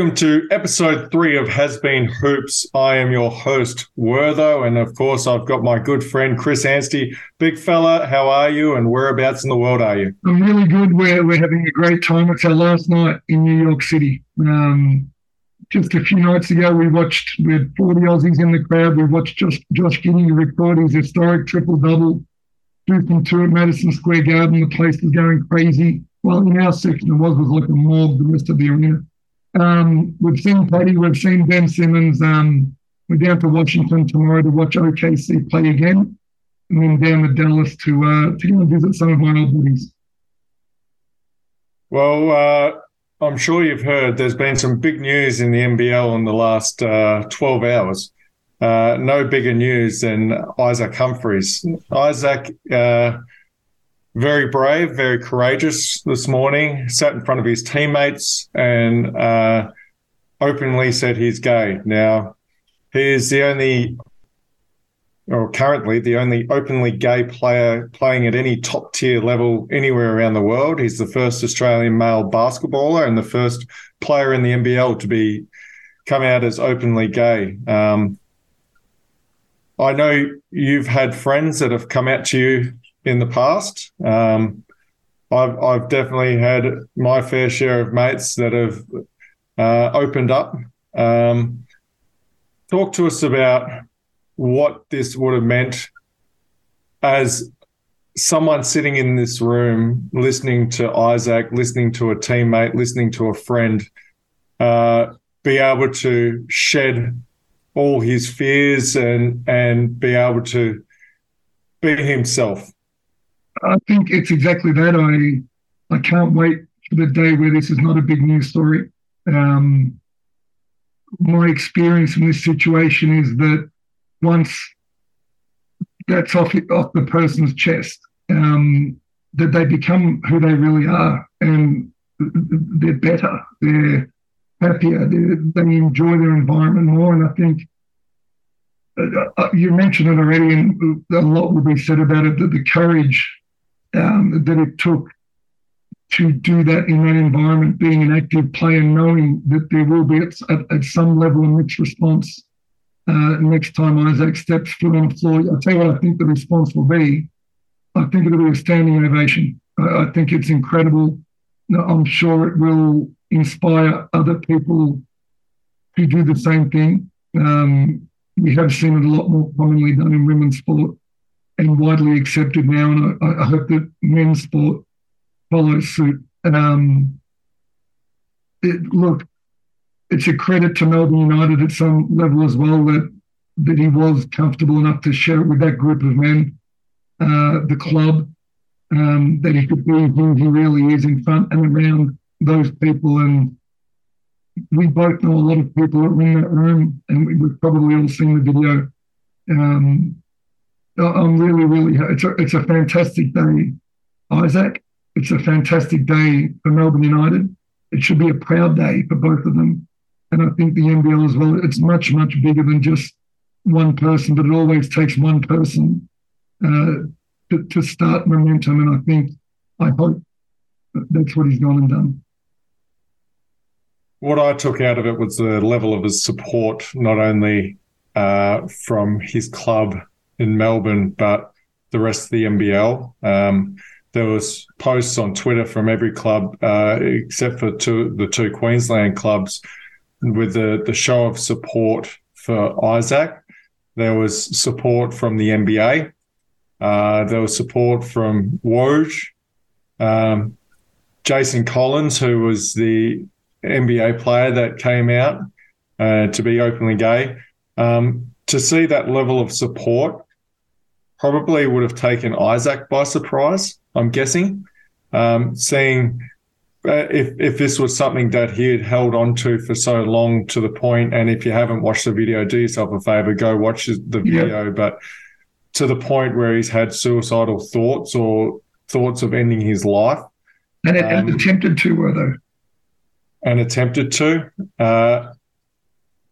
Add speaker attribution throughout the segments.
Speaker 1: Welcome to episode three of Hasbeen Hoops. I am your host, Wortho, and of course, I've got my good friend Chris Anstey. Big fella, how are you, and whereabouts in the world are you?
Speaker 2: I'm really good. We're, we're having a great time. It's our last night in New York City. Um, just a few nights ago, we watched, we had 40 Aussies in the crowd. We watched Josh, Josh Giddey record his historic triple double, two from two at Madison Square Garden. The place was going crazy. Well, in our section, it was, was like a morgue, the rest of the arena. Um, we've seen Paddy, we've seen Ben Simmons. Um, we're down to Washington tomorrow to watch OKC play again, and then down to Dallas to uh, to go and visit some of my old buddies.
Speaker 1: Well, uh, I'm sure you've heard there's been some big news in the NBL in the last uh, 12 hours. Uh, no bigger news than Isaac Humphries. Isaac uh, very brave, very courageous this morning, sat in front of his teammates and uh, openly said he's gay. Now, he is the only, or currently the only openly gay player playing at any top tier level anywhere around the world. He's the first Australian male basketballer and the first player in the NBL to be come out as openly gay. Um, I know you've had friends that have come out to you in the past. Um, I've I've definitely had my fair share of mates that have uh, opened up. Um, talk to us about what this would have meant as someone sitting in this room, listening to Isaac, listening to a teammate, listening to a friend, uh, be able to shed all his fears and and be able to be himself
Speaker 2: I think it's exactly that. I I can't wait for the day where this is not a big news story. Um, my experience in this situation is that once that's off off the person's chest, um, that they become who they really are, and they're better, they're happier, they're, they enjoy their environment more, and I think. Uh, uh you mentioned it already, and a lot will be said about it. That the courage um, that it took to do that in that environment, being an active player, knowing that there will be at, at, at some level a mixed response uh, next time Isaac steps foot on the floor. I'll tell you what I think the response will be. I think it'll be a standing ovation. I, I think it's incredible. I'm sure it will inspire other people to do the same thing. Um, we have seen it a lot more commonly done in women's sport and widely accepted now. And I, I hope that men's sport follows suit. Um, it, look, it's a credit to Melbourne United at some level as well that that he was comfortable enough to share it with that group of men, uh, the club, um, that he could be who he really is in front and around those people. And we both know a lot of people that are in that room, and we, have probably all seen the video. Um, I'm really, really, it's a, it's a fantastic day, Isaac. It's a fantastic day for Melbourne United. It should be a proud day for both of them. And I think the NBL as well, it's much, much bigger than just one person, but it always takes one person uh, to, to start momentum. And I think, I hope that's what he's gone and done.
Speaker 1: What I took out of it was the level of his support, not only uh, from his club in Melbourne, but the rest of the NBL. Um, there was posts on Twitter from every club uh, except for two, the two Queensland clubs with the, the show of support for Isaac. There was support from the NBA. Uh, there was support from Woj, um, Jason Collins, who was the NBA player that came out uh, to be openly gay. Um, to see that level of support probably would have taken Isaac by surprise. I'm guessing, um, seeing uh, if if this was something that he had held on to for so long to the point, and if you haven't watched the video, do yourself a favor, go watch the video. Yeah. But to the point where he's had suicidal thoughts or thoughts of ending his life,
Speaker 2: and, it, um, and attempted to, Wortho,
Speaker 1: and attempted to. Uh,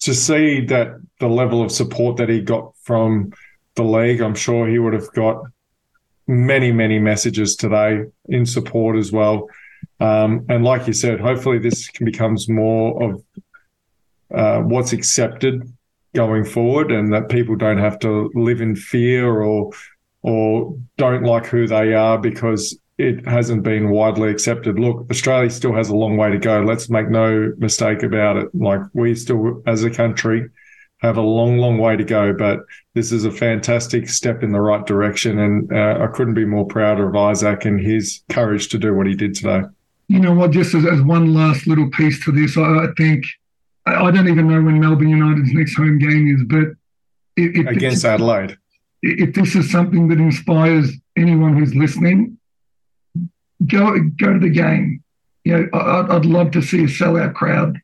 Speaker 1: to see that the level of support that he got from the league. I'm sure he would have got many, many messages today in support as well. Um, and like you said, hopefully this becomes more of uh, what's accepted going forward, and that people don't have to live in fear or or don't like who they are because it hasn't been widely accepted. Look, Australia still has a long way to go. Let's make no mistake about it. Like we still, as a country, have a long, long way to go. But this is a fantastic step in the right direction, and uh, I couldn't be more proud of Isaac and his courage to do what he did today.
Speaker 2: You know what? Just as, as one last little piece to this, I, I think I, I, don't even know when Melbourne United's next home game is, but
Speaker 1: if, against Adelaide,
Speaker 2: if this is something that inspires anyone who's listening, go go to the game. You know, I, I'd love to see a sellout crowd.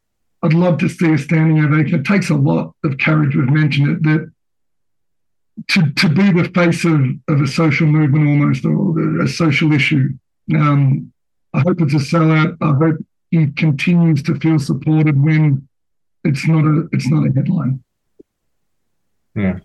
Speaker 2: I'd love to see a standing ovation. It takes a lot of courage. We've mentioned it that to to be the face of, of a social movement almost or a social issue. Um, I hope it's a sellout. I hope he continues to feel supported when it's not a it's not a headline.
Speaker 1: Yeah.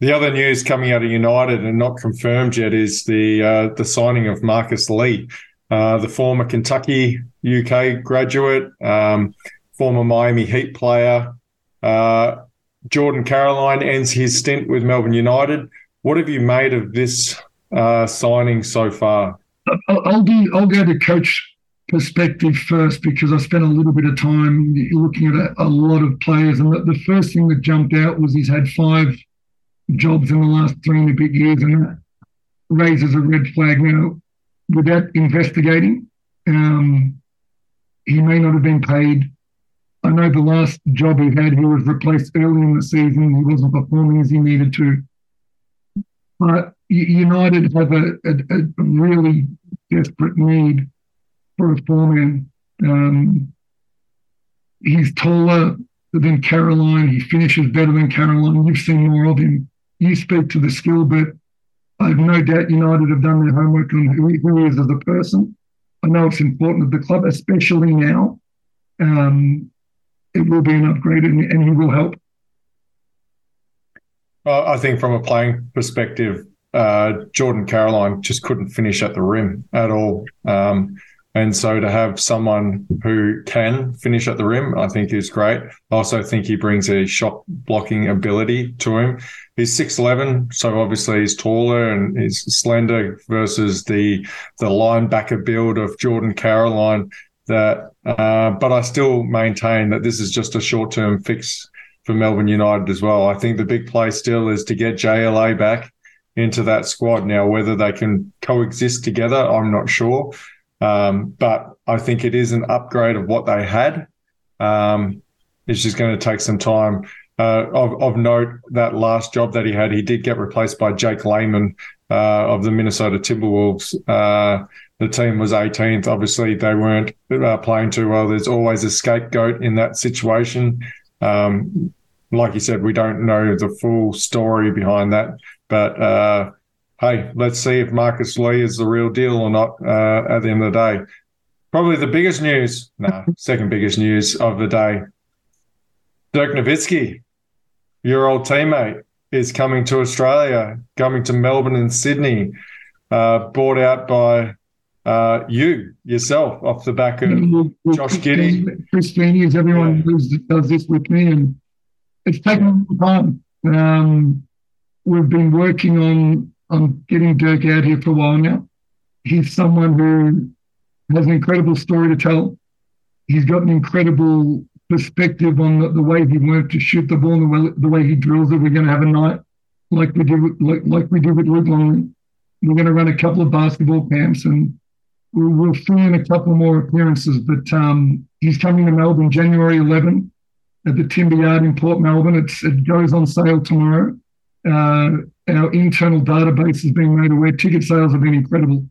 Speaker 1: The other news coming out of United and not confirmed yet is the uh, the signing of Marcus Lee, uh, the former Kentucky UK graduate, um, former Miami Heat player. Uh, Jordan Caroline ends his stint with Melbourne United. What have you made of this uh, signing so far?
Speaker 2: I'll do. I'll go to coach perspective first because I spent a little bit of time looking at a, a lot of players, and the, the first thing that jumped out was he's had five jobs in the last three and a bit years, and that raises a red flag. Now, without investigating, um, he may not have been paid. I know the last job he had, he was replaced early in the season. He wasn't performing as he needed to. But United have a, a, a really desperate need for a foreman. Um, he's taller than Caroline. He finishes better than Caroline. You've seen more of him you speak to the skill, but I've no doubt United have done their homework on who he, is as a person. I know it's important to the club, especially now. Um, it will be an upgrade and, and he will help.
Speaker 1: Well, I think from a playing perspective, uh, Jordan Caroline just couldn't finish at the rim at all. Um, and so to have someone who can finish at the rim, I think is great. I also think he brings a shot blocking ability to him. He's 6'11, so obviously he's taller and he's slender versus the the linebacker build of Jordan Caroline. That, uh, but I still maintain that this is just a short term fix for Melbourne United as well. I think the big play still is to get JLA back into that squad. Now, whether they can coexist together, I'm not sure. Um, but I think it is an upgrade of what they had. Um, it's just going to take some time. Uh, of, of, note, that last job that he had, he did get replaced by Jake Layman uh, of the Minnesota Timberwolves. Uh, the team was 18th. Obviously, they weren't uh, playing too well. There's always a scapegoat in that situation. Um, like you said, we don't know the full story behind that, but uh, hey, let's see if Marcus Lee is the real deal or not uh, at the end of the day. Probably the biggest news, no, second biggest news of the day. Dirk Nowitzki, your old teammate, is coming to Australia, coming to Melbourne and Sydney, uh, bought out by uh, you yourself off the back of Josh Giddey.
Speaker 2: Chris is everyone yeah. does this with me, and it's taken time. Um, we've been working on I'm getting Dirk out here for a while now. He's someone who has an incredible story to tell. He's got an incredible perspective on the, the way he learned to shoot the ball, the way, the way he drills it. We're going to have a night like we with, like, like we did with Luke Longley. We're going to run a couple of basketball camps and we'll, we'll fill in a couple more appearances. But um, he's coming to Melbourne January 11 at the Timber Yard in Port Melbourne. It's, it goes on sale tomorrow. Uh, our internal database has been made aware ticket sales have been incredible.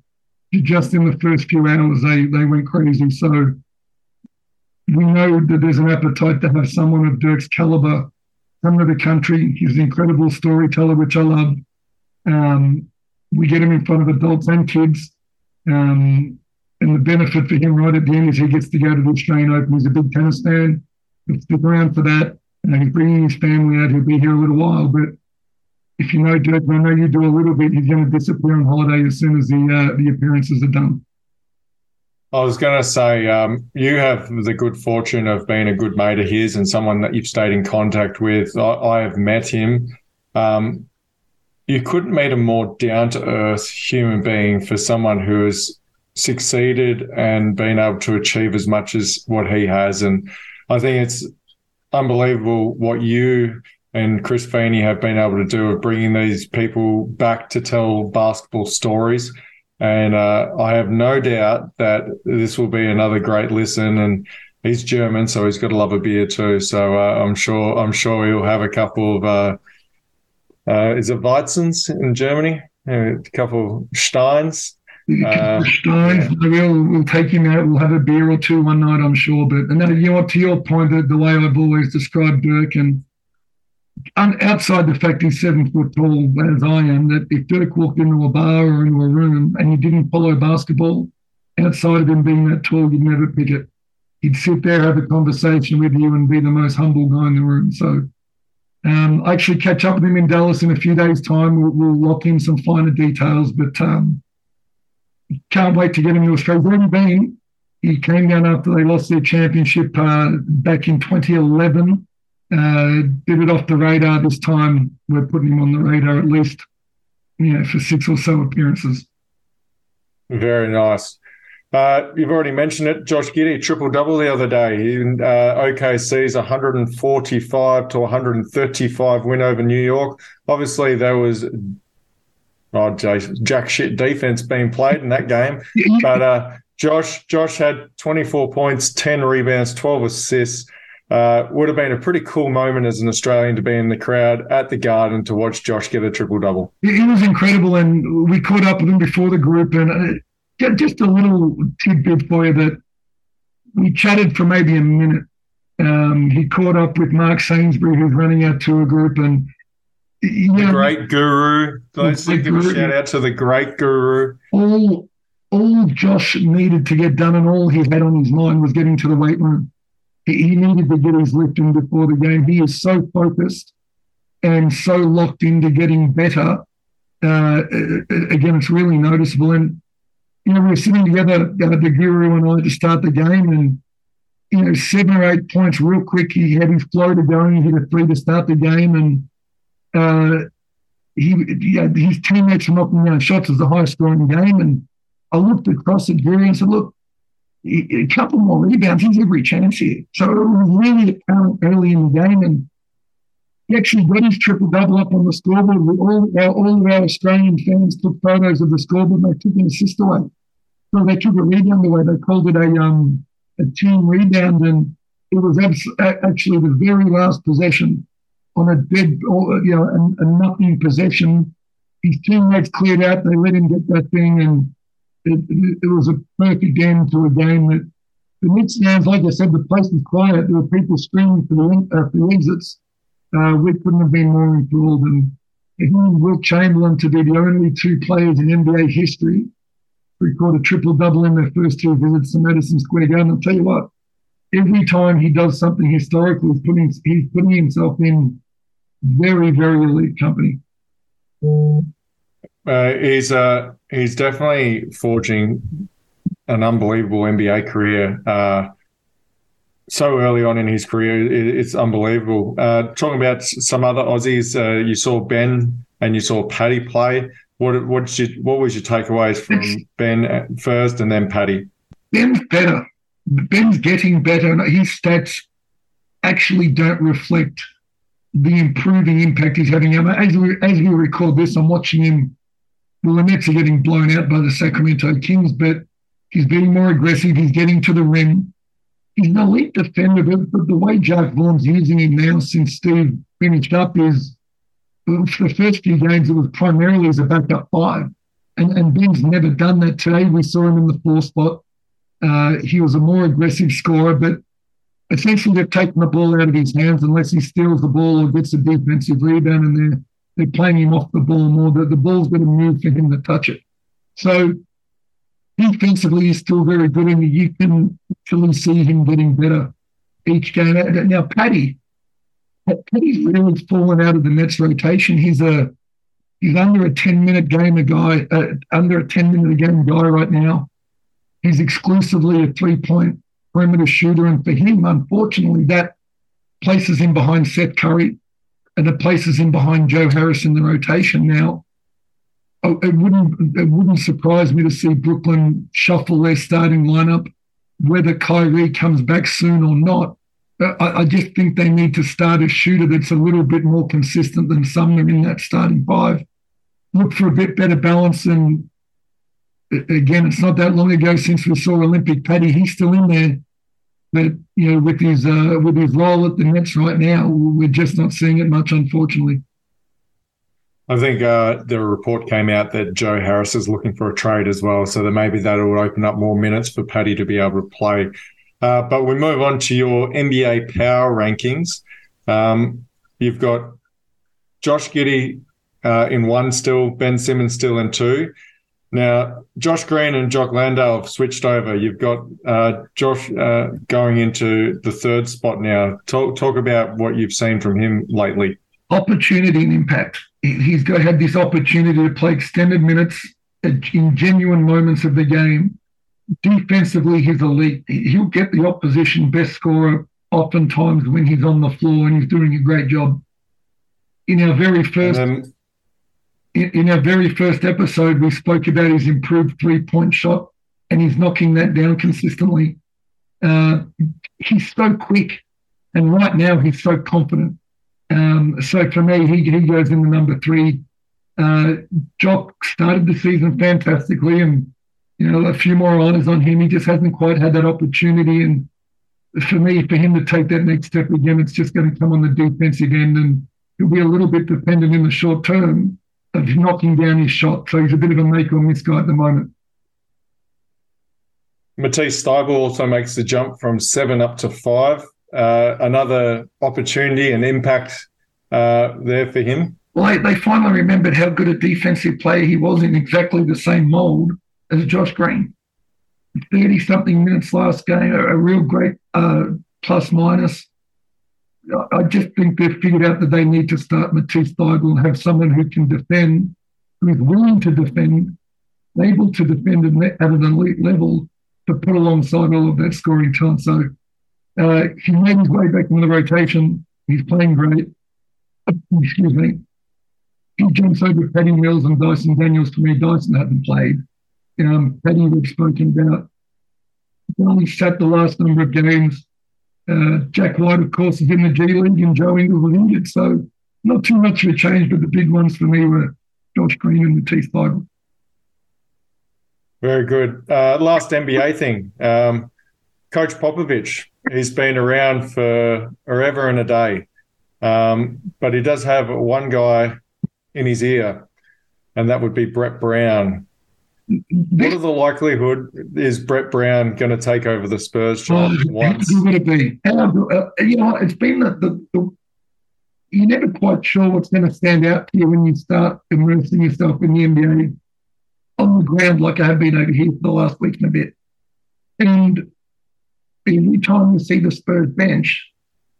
Speaker 2: Just in the first few hours, they, they went crazy. So we know that there's an appetite to have someone of Dirk's caliber come to the country. He's an incredible storyteller, which I love. Um, we get him in front of adults and kids. Um, and the benefit for him right at the end is he gets to go to the Australian Open. He's a big tennis fan. He'll stick around for that. And he's bringing his family out. He'll be here a little while, but if you know Dirk, I know you do a little bit, he's going to disappear on holiday as soon as the uh, the appearances are done.
Speaker 1: I was going to say, um, you have the good fortune of being a good mate of his and someone that you've stayed in contact with. I, I have met him. Um, you couldn't meet a more down to earth human being for someone who has succeeded and been able to achieve as much as what he has. And I think it's unbelievable what you and Chris Feeney have been able to do of bringing these people back to tell basketball stories. And uh, I have no doubt that this will be another great listen. And he's German, so he's got to love a beer too. So uh, I'm sure I'm sure he'll have a couple of uh, uh is it Weizens in Germany? A couple of Steins.
Speaker 2: Uh, Steins. Yeah. We'll, we'll take him out. We'll have a beer or two one night, I'm sure. But and then, you know, to your point, that the way I've always described Dirk and outside the fact he's seven foot tall as I am, that if Dirk walked into a bar or into a room and he didn't follow basketball, outside of him being that tall, you'd never pick it. He'd sit there, have a conversation with you, and be the most humble guy in the room. So um, I actually catch up with him in Dallas in a few days' time. We'll, we'll lock in some finer details, but um, can't wait to get him to Australia. He's already been. He came down after they lost their championship uh, back in 2011 uh, did it off the radar this time. We're putting him on the radar at least, you know, for six or so appearances.
Speaker 1: Very nice. Uh, you've already mentioned it. Josh Giddey, triple double the other day. In uh, OKC's 145 to 135 win over New York. Obviously, there was oh, jack shit defense being played in that game. but uh, Josh, Josh had 24 points, 10 rebounds, 12 assists uh, would have been a pretty cool moment as an Australian to be in the crowd at the Garden to watch Josh get a triple double.
Speaker 2: It was incredible, and we caught up with him before the group. And uh, just a little tidbit for you that we chatted for maybe a minute. Um, he caught up with Mark Sainsbury, who's running our tour group, and
Speaker 1: know, the great guru. Let's give guru. a shout out to the great guru.
Speaker 2: All all Josh needed to get done, and all he had on his mind was getting to the weight room he needed to get his lifting before the game. He is so focused and so locked into getting better. Uh, again, it's really noticeable. And, you know, we were sitting together, uh, the guru and I, to start the game, and, you know, seven or eight points real quick. He had his floater going, he hit a three to start the game, and uh, he, yeah, his teammates were knocking down shots as the highest scoring game. And I looked across at Gary and said, look, a couple more rebounds, he's every chance here. So it was really apparent early in the game. And he actually got his triple double up on the scoreboard. All, all of our Australian fans took photos of the scoreboard and they took an assist away. So they took a rebound away. They called it a, um, a team rebound. And it was abs- actually the very last possession on a dead, or, you know, a, a nothing possession. His teammates cleared out. They let him get that thing and it, it, was a perfect end to a game that the Knicks fans, like I said, the place was quiet. There were people screaming for the, uh, for the exits. Uh, we couldn't have been more enthralled. And again, Wilt Chamberlain to be the only two players in NBA history to record a triple double in their first two visits to Madison Square Garden. I'll tell you what, every time he does something historical, he's putting, he's putting himself in very, very elite company.
Speaker 1: Uh, he's uh, he's definitely forging an unbelievable NBA career. Uh, so early on in his career, it, it's unbelievable. Uh, talking about some other Aussies, uh, you saw Ben and you saw Paddy play. What what did you, what was your takeaways from Ben first and then Paddy?
Speaker 2: Ben's better. Ben's getting better. His stats actually don't reflect the improving impact he's having. As we, as we record this, I'm watching him the Nets are getting blown out by the Sacramento Kings, but he's being more aggressive. He's getting to the rim. He's an elite defender, but the way Jacque Vaughn's using him now since Steve finished up is for the first few games, it was primarily as a backup five. And, and Ben's never done that today. We saw him in the four spot. Uh, he was a more aggressive scorer, but essentially they've taken the ball out of his hands unless he steals the ball or gets a defensive rebound and they're they're playing him off the ball more. The, the ball's going to move for him to touch it. So defensively, he's still very good, and you can actually see him getting better each game. Now, Paddy, Paddy's really fallen out of the Nets rotation. He's a he's under a ten minute game a guy, uh, under a ten minute game guy right now. he's exclusively a three point perimeter shooter. And for him, unfortunately, that places him behind Seth Curry and it places him behind Joe Harris in the rotation now. Oh, it wouldn't it wouldn't surprise me to see Brooklyn shuffle their starting lineup, whether Kyrie comes back soon or not. Uh, I, I, just think they need to start a shooter that's a little bit more consistent than Sumner in that starting five. Look for a bit better balance. And again, it's not that long ago since we saw Olympic Paddy. He's still in there, but you know, with his uh, with his role at the Nets right now, we're just not seeing it much, unfortunately.
Speaker 1: I think uh, the report came out that Joe Harris is looking for a trade as well, so that maybe that will open up more minutes for Paddy to be able to play. Uh, but we move on to your NBA power rankings. Um, you've got Josh Giddey uh, in one still, Ben Simmons still in two. Now, Josh Green and Jock Landale have switched over. You've got uh, Josh uh, going into the third spot now. Talk, talk about what you've seen from him lately.
Speaker 2: Opportunity and impact. He's got had this opportunity to play extended minutes in genuine moments of the game defensively, he's elite. He'll get the opposition best scorer oftentimes when he's on the floor and he's doing a great job. In our very first then, in, in our very first episode, we spoke about his improved three point shot, and he's knocking that down consistently. Uh, he's so quick, and right now he's so confident. Um, so for me, he, he goes in the number three. Uh, Jock started the season fantastically, and you know, a few more honors on him. He just hasn't quite had that opportunity. And for me, for him to take that next step again, it's just going to come on the defensive end, and he'll be a little bit dependent in the short term of knocking down his shot. So he's a bit of a make or miss guy at the moment.
Speaker 1: Matisse Thybulle also makes the jump from seven up to five. Uh, another opportunity and impact uh, there for him.
Speaker 2: Well, they, they finally remembered how good a defensive player he was in exactly the same mold as Josh Green. 30 something minutes last game, a, a real great uh, plus minus. I just think they've figured out that they need to start Matisse Thybulle and have someone who can defend, who is willing to defend, able to defend at an elite level to put alongside all of that scoring talent. So uh, he made his way back in the rotation. He's playing great. Excuse me. He jumps over Patty Mills and Dyson Daniels to me. Dyson hadn't played um, Paddy we've spoken about. Only sat the last number of games. Uh, Jack White, of course, is in the G League, and Joe Ingles was injured. So not too much of a change, but the big ones for me were Josh Green and Matisse Thybulle.
Speaker 1: Very good. Uh, last NBA thing. Um, Coach Popovich, he's been around for forever and a day, um, but he does have one guy in his ear, and that would be Brett Brown what are the likelihood is Brett Brown going to take over the Spurs job oh, once?
Speaker 2: To be, uh, you know, it's been the, the, the, you're never quite sure what's going to stand out to you when you start immersing yourself in the NBA on the ground, like I have been over here for the last week and a bit. And every time you see the Spurs bench,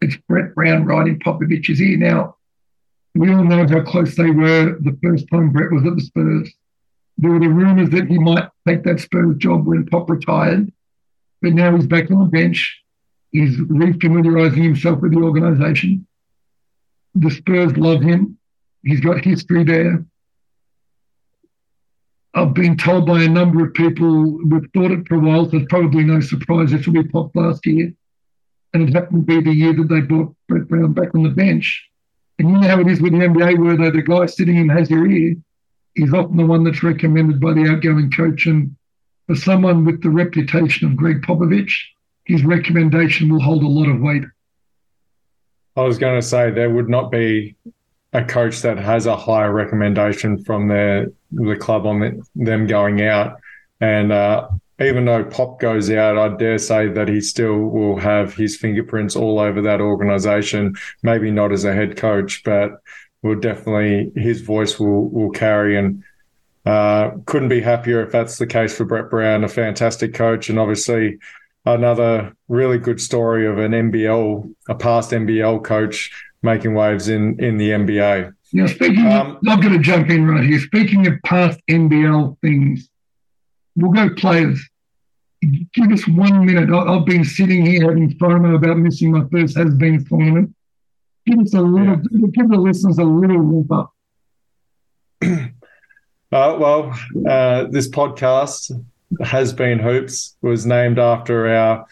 Speaker 2: it's Brett Brown right in Popovich's ear. Now, we all know how close they were the first time Brett was at the Spurs there were the rumours that he might take that Spurs job when Pop retired, but now he's back on the bench. He's refamiliarising himself with the organisation. The Spurs love him. He's got history there. I've been told by a number of people we've thought it for a while, so it's probably no surprise this will be Pop last year. And it happened to be the year that they brought Brett Brown back on the bench. And you know how it is with the NBA where the guy sitting in has your ear He's often the one that's recommended by the outgoing coach. And for someone with the reputation of Gregg Popovich, his recommendation will hold a lot of weight.
Speaker 1: I was going to say there would not be a coach that has a higher recommendation from their the club on the, them going out. And uh, even though Pop goes out, I dare say that he still will have his fingerprints all over that organization. Maybe not as a head coach, but will definitely his voice will will carry and uh, couldn't be happier if that's the case for Brett Brown, a fantastic coach, and obviously another really good story of an NBL, a past NBL coach making waves in in the NBA.
Speaker 2: Now, speaking, um, of, I'm going to jump in right here. Speaking of past NBL things, we'll go players. give us one minute. I, have been sitting here having FOMO about missing my first has been tournament. Give us a little, yeah. give the listeners a little wrap up.
Speaker 1: Uh, well, uh, this podcast has been hoops was named after our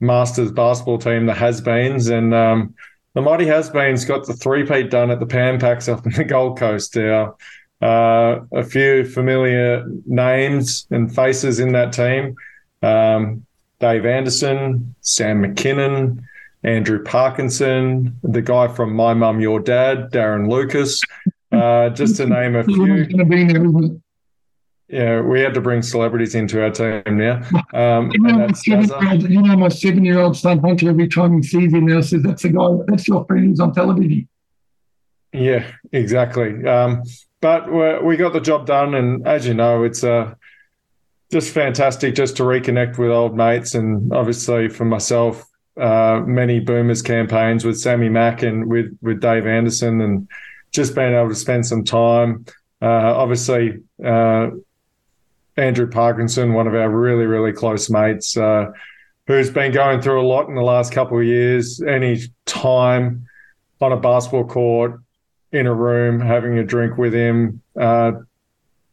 Speaker 1: Masters basketball team, the Has Beens, and um, the mighty Has Beens got the three-peat done at the Pan Pacs up in the Gold Coast. Our uh, a few familiar names and faces in that team. Um, Dave Anderson, Sam McKinnon, Andrew Parkinson, the guy from My Mum, Your Dad, Darren Lucas, uh, just to name a few. Yeah, we had to bring celebrities into our team now. Um,
Speaker 2: you, know you, know my seven-year-old son Hunter. Every time he sees him now, says, "That's the guy. That's your friend who's on television."
Speaker 1: Yeah, exactly. Um, but we got the job done, and as you know, it's uh, just fantastic just to reconnect with old mates, and obviously for myself, uh, many Boomers campaigns with Sammy Mack and with with Dave Anderson, and just being able to spend some time. Uh, obviously, uh, Andrew Parkinson, one of our really really close mates, uh, who's been going through a lot in the last couple of years. Any time on a basketball court in a room, having a drink with him, uh,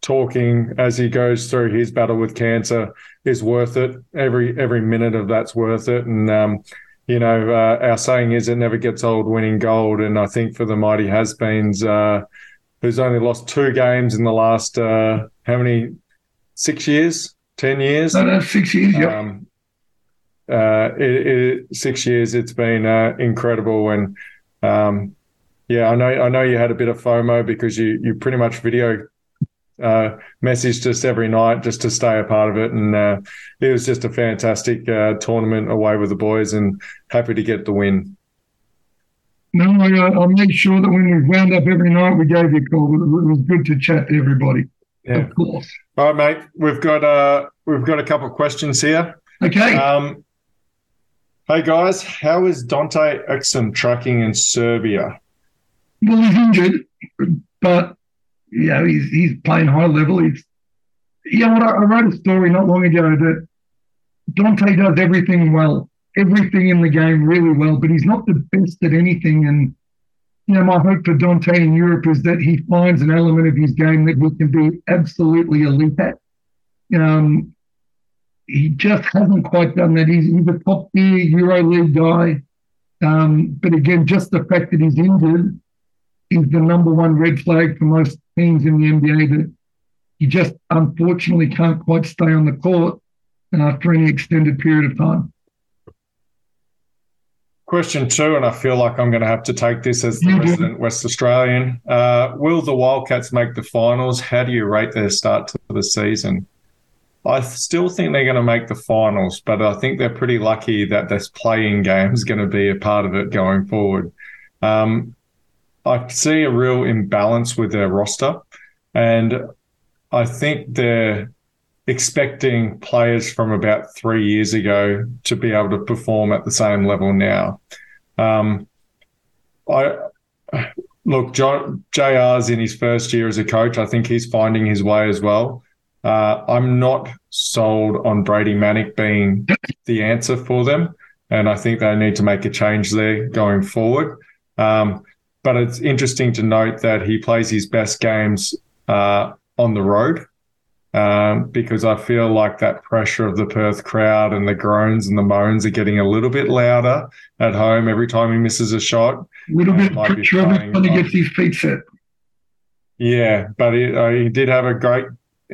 Speaker 1: talking as he goes through his battle with cancer is worth it. Every every minute of that's worth it. And um, you know, uh, our saying is it never gets old winning gold. And I think for the mighty has-beens, uh, who's only lost two games in the last uh, how many six years, ten years?
Speaker 2: No, no, six years. Yeah. Um,
Speaker 1: uh, it, it, six years. It's been uh, incredible, and um, yeah, I know. I know you had a bit of FOMO because you you pretty much video uh, messaged us every night just to stay a part of it, and uh, it was just a fantastic uh, tournament away with the boys, and happy to get the win.
Speaker 2: No, I, I made sure that when we wound up every night, we gave you a call. It was good to chat to everybody. Yeah. Of course.
Speaker 1: All right, mate. We've got uh we've got a couple of questions here.
Speaker 2: Okay.
Speaker 1: Um, hey guys, how is Dante Exum tracking in Serbia?
Speaker 2: well, he's injured, but you know, he's he's playing high level. He's you know what? I, I wrote a story not long ago that Dante does everything well, everything in the game really well, but he's not the best at anything. And you know, my hope for Dante in Europe is that he finds an element of his game that he can be absolutely elite at. Um, he just hasn't quite done that. He's, he's a top tier Euro League guy. Um, but again, just the fact that he's injured is the number one red flag for most teams in the NBA that you just unfortunately can't quite stay on the court after for any extended period of time.
Speaker 1: Question two, and I feel like I'm going to have to take this as the resident. West Australian. Uh, will the Wildcats make the finals? How do you rate their start to the season? I still think they're going to make the finals, but I think they're pretty lucky that this play-in game is going to be a part of it going forward. Um, I see a real imbalance with their roster, and I think they're expecting players from about three years ago to be able to perform at the same level now. Um, I look, JR's in his first year as a coach. I think he's finding his way as well. Uh, I'm not sold on Brady Manek being the answer for them, and I think they need to make a change there going forward. Um, but it's interesting to note that he plays his best games uh, on the road um, because I feel like that pressure of the Perth crowd and the groans and the moans are getting a little bit louder at home every time he misses a shot. A
Speaker 2: little bit uh, pressure every time he gets his feet set.
Speaker 1: Yeah, but he, uh, he did have a great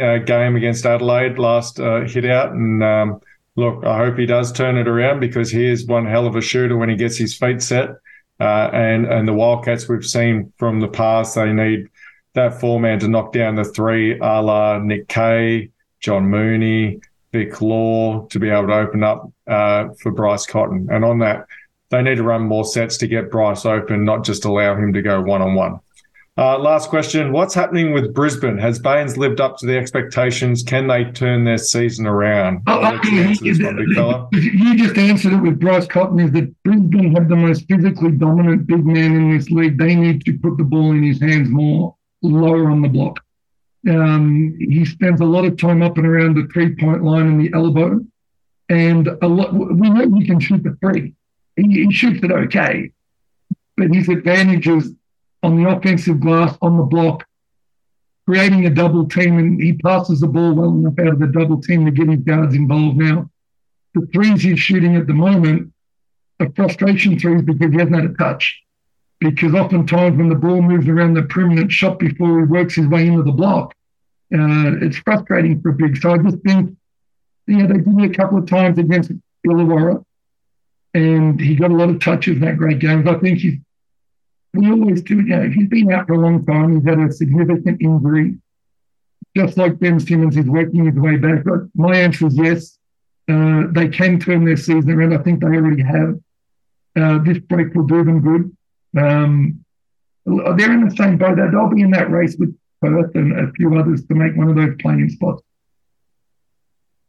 Speaker 1: uh, game against Adelaide last uh, hit out. And um, look, I hope he does turn it around because he is one hell of a shooter when he gets his feet set. Uh, and and the Wildcats we've seen from the past, they need that four man to knock down the three, a la Nick Kay, John Mooney, Vic Law, to be able to open up uh, for Bryce Cotton. And on that, they need to run more sets to get Bryce open, not just allow him to go one on one. Uh, last question. What's happening with Brisbane? Has Baynes lived up to the expectations? Can they turn their season around?
Speaker 2: Oh, you, you just answered it with Bryce Cotton is that Brisbane have the most physically dominant big man in this league. They need to put the ball in his hands more, lower on the block. Um, he spends a lot of time up and around the three point line and the elbow. And a lot, we know he can shoot the three. He, he shoots it okay, but his advantage is on the offensive glass, on the block, creating a double team, and he passes the ball well enough out of the double team to get his guards involved. Now, the threes he's shooting at the moment are frustration threes because he hasn't had a touch. Because oftentimes when the ball moves around the perimeter shot before he works his way into the block, uh, it's frustrating for big. So I just think, yeah, they did it a couple of times against Illawarra, and he got a lot of touches in that great game. I think he's we always do, you know, he's been out for a long time. He's had a significant injury. Just like Ben Simmons, he's working his way back. But my answer is yes. Uh, they can turn their season around. I think they already have. Uh, this break will do them good. Um, they're in the same boat. They'll be in that race with Perth and a few others to make one of those play-in spots.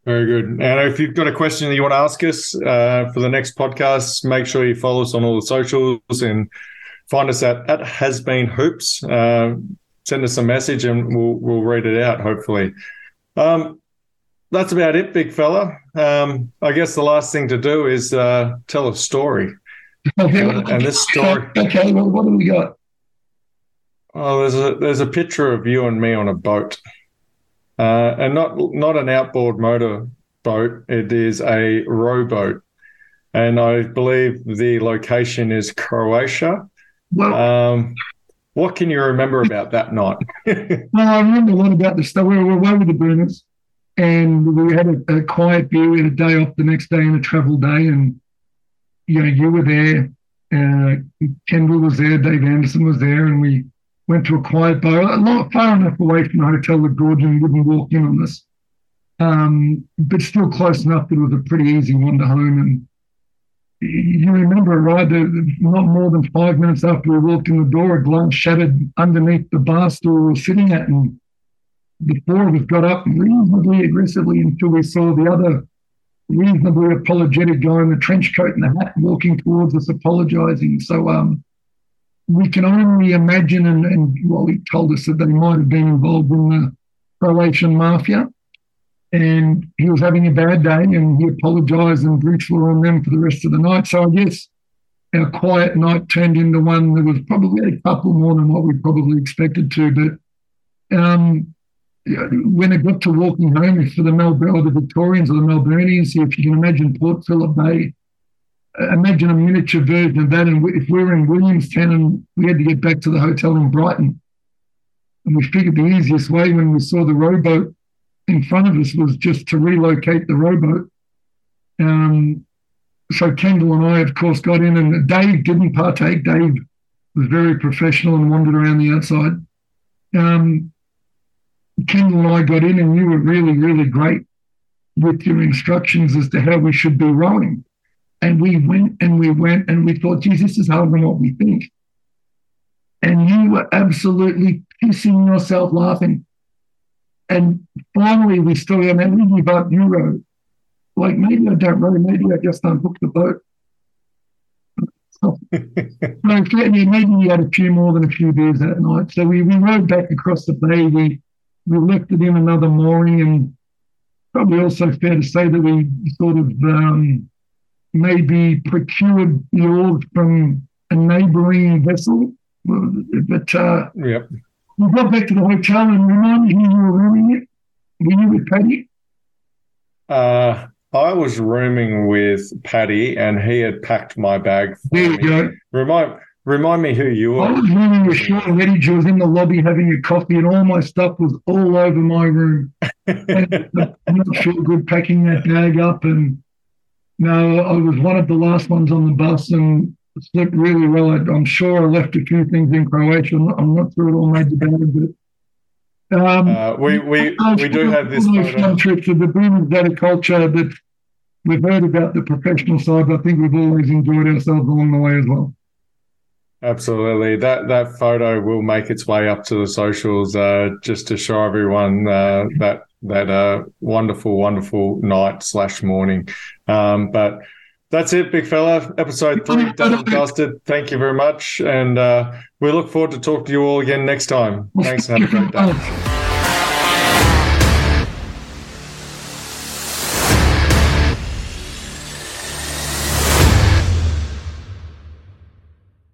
Speaker 1: Very good. And if you've got a question that you want to ask us uh, for the next podcast, make sure you follow us on all the socials and find us at, at Hasbeen Hoops. Uh, send us a message and we'll, we'll read it out, hopefully. Um, that's about it, big fella. Um, I guess the last thing to do is uh, tell a story. and this story.
Speaker 2: Okay, well, what do we got?
Speaker 1: Oh, there's a there's a picture of you and me on a boat, uh, and not not an outboard motor boat. It is a rowboat, and I believe the location is Croatia. Well, um, what can you remember about that night?
Speaker 2: well, I remember a lot about the stuff. We were away with the Boomers, and we had a, a, quiet beer. We had a day off the next day and a travel day, and you know, you were there. Uh, Kendall was there. Dave Anderson was there, and we went to a quiet bar, a lot far enough away from the hotel that Gordon wouldn't walk in on us, um, but still close enough that it was a pretty easy one to home. And you remember, right? Not more than five minutes after we walked in the door, a glass shattered underneath the bar stool we were sitting at, and the four of us got up reasonably aggressively until we saw the other reasonably apologetic guy in the trench coat and the hat walking towards us, apologising. So um, we can only imagine, and, and well, he told us that they might have been involved in the Croatian mafia and he was having a bad day and he apologized and were on them for the rest of the night. So I guess our quiet night turned into one that was probably a couple more than what we probably expected to. But um, when it got to walking home for the Melbourne, the Victorians or the Melburnians, if you can imagine Port Phillip Bay, imagine a miniature version of that. And if we were in Williamstown and we had to get back to the hotel in Brighton, and we figured the easiest way when we saw the rowboat in front of us was just to relocate the rowboat. Um, so Kendall and I, of course, got in, and Dave didn't partake. Dave was very professional and wandered around the outside. Um, Kendall and I got in, and you were really, really great with your instructions as to how we should be rowing. And we went and we went and we thought, geez, this is harder than what we think. And you were absolutely pissing yourself laughing. And finally, we still, and then we give up Euro. Like, maybe I don't row, maybe I just unhook the boat. so, maybe we had a few more than a few beers that night. So we, we rowed back across the bay. We, we left it in another mooring, and probably also fair to say that we sort of um, maybe procured the oars from a neighbouring vessel. But uh,
Speaker 1: yep
Speaker 2: we got back to the hotel and remind me who you were rooming it. Were you with Paddy?
Speaker 1: Uh, I was rooming with Paddy, and he had packed my bag.
Speaker 2: there you
Speaker 1: me.
Speaker 2: go.
Speaker 1: Remind remind me who you were.
Speaker 2: I was rooming with Sean Reddy. was in the lobby having a coffee, and all my stuff was all over my room. I'm not sure good packing that bag up, and no, I was one of the last ones on the bus, and slipped really well. I, am sure I left a few things in Croatia. I'm not, I'm not sure it all made the bag,
Speaker 1: but um, uh, we we we do have this
Speaker 2: fun trips of the boom data culture that we've heard about the professional side. But I think we've always enjoyed ourselves along the way as well.
Speaker 1: Absolutely, that that photo will make its way up to the socials uh, just to show everyone uh, that that uh, wonderful, wonderful night slash morning. Um, but that's it, big fella. Episode three done and dusted. Thank you very much. And uh, we look forward to talk to you all again next time. Thanks and have a great day.